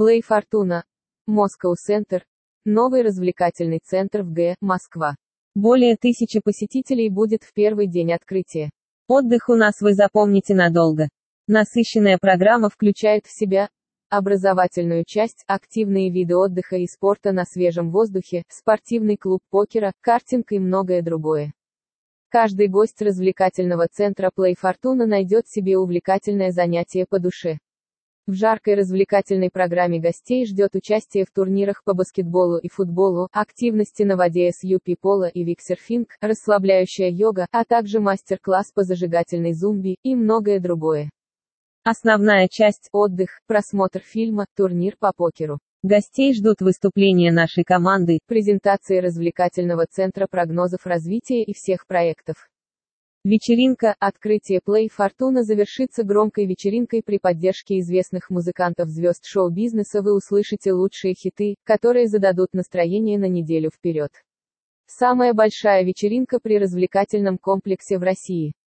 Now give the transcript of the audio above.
Play Fortuna. Center. Новый развлекательный центр в Г. Москва. Более тысячи посетителей будет в первый день открытия. Отдых у нас вы запомните надолго. Насыщенная программа включает в себя образовательную часть, активные виды отдыха и спорта на свежем воздухе, спортивный клуб покера, картинг и многое другое. Каждый гость развлекательного центра Play Fortuna найдет себе увлекательное занятие по душе. В жаркой развлекательной программе гостей ждет участие в турнирах по баскетболу и футболу, активности на воде SUP пола и виксерфинг, расслабляющая йога, а также мастер-класс по зажигательной зумби и многое другое. Основная часть – отдых, просмотр фильма, турнир по покеру. Гостей ждут выступления нашей команды, презентации развлекательного центра прогнозов развития и всех проектов. Вечеринка, открытие Play Fortuna завершится громкой вечеринкой при поддержке известных музыкантов звезд шоу-бизнеса. Вы услышите лучшие хиты, которые зададут настроение на неделю вперед. Самая большая вечеринка при развлекательном комплексе в России.